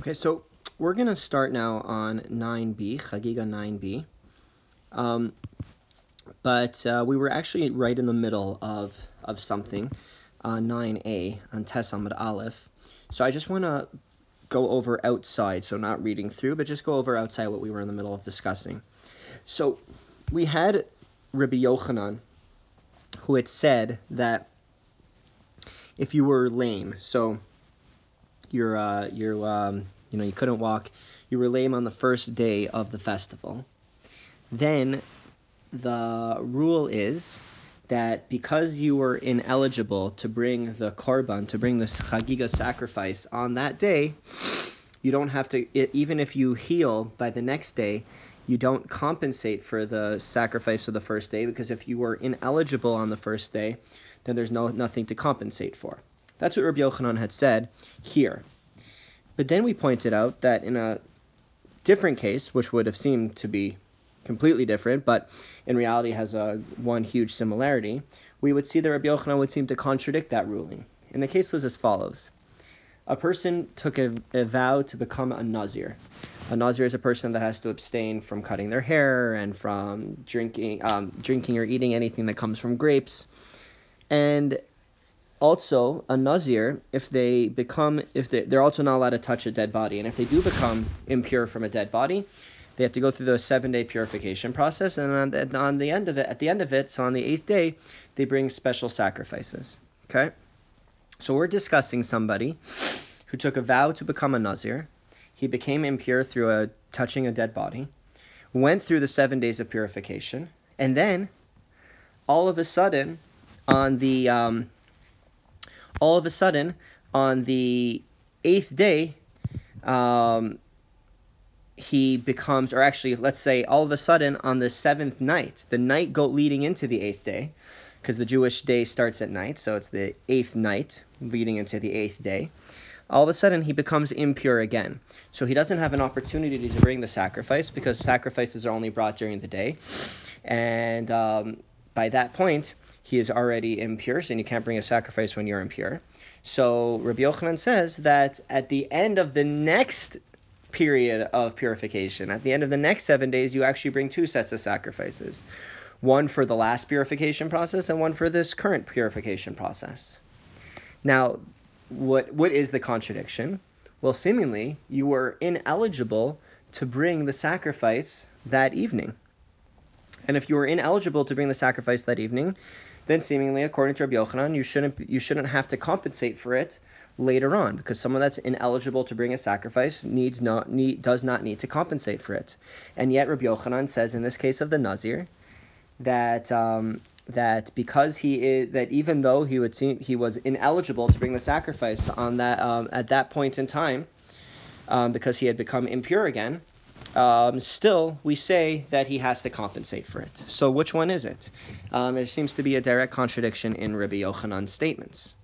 Okay, so we're going to start now on 9b, Chagiga 9b. Um, but uh, we were actually right in the middle of, of something, uh, 9a, on Tes Amud Aleph. So I just want to go over outside, so not reading through, but just go over outside what we were in the middle of discussing. So we had Rabbi Yochanan, who had said that if you were lame, so you're uh, you're um, you know you couldn't walk, you were lame on the first day of the festival. Then the rule is that because you were ineligible to bring the korban, to bring the chagiga sacrifice on that day, you don't have to it, even if you heal by the next day, you don't compensate for the sacrifice of the first day because if you were ineligible on the first day, then there's no nothing to compensate for. That's what Rabbi Yochanan had said here. But then we pointed out that in a different case, which would have seemed to be completely different, but in reality has a one huge similarity, we would see that Rabbi Yochanan would seem to contradict that ruling. And the case was as follows. A person took a, a vow to become a Nazir. A Nazir is a person that has to abstain from cutting their hair and from drinking, um, drinking or eating anything that comes from grapes. And also a nazir if they become if they, they're also not allowed to touch a dead body. And if they do become impure from a dead body they have to go through the seven day purification process. And on the, on the end of it at the end of it so on the eighth day they bring special sacrifices. Okay? So we're discussing somebody who took a vow to become a nazir. He became impure through a touching a dead body went through the seven days of purification and then all of a sudden on the um, all of a sudden, on the eighth day, um, he becomes, or actually, let's say, all of a sudden on the seventh night, the night goat leading into the eighth day, because the Jewish day starts at night, so it's the eighth night leading into the eighth day. All of a sudden, he becomes impure again. So he doesn't have an opportunity to bring the sacrifice because sacrifices are only brought during the day. And um, by that point, he is already impure, and you can't bring a sacrifice when you're impure. So Rabbi Yochanan says that at the end of the next period of purification, at the end of the next seven days, you actually bring two sets of sacrifices. One for the last purification process and one for this current purification process. Now, what what is the contradiction? Well, seemingly you were ineligible to bring the sacrifice that evening. And if you were ineligible to bring the sacrifice that evening, then seemingly, according to Rabbi Yochanan, you shouldn't you shouldn't have to compensate for it later on because someone that's ineligible to bring a sacrifice needs not need does not need to compensate for it. And yet Rabbi Yochanan says in this case of the Nazir that um, that because he is that even though he would seem he was ineligible to bring the sacrifice on that um, at that point in time um, because he had become impure again, um, still we say that he has to compensate for it. So which one is it? Um, there seems to be a direct contradiction in Rabbi Yochanan's statements.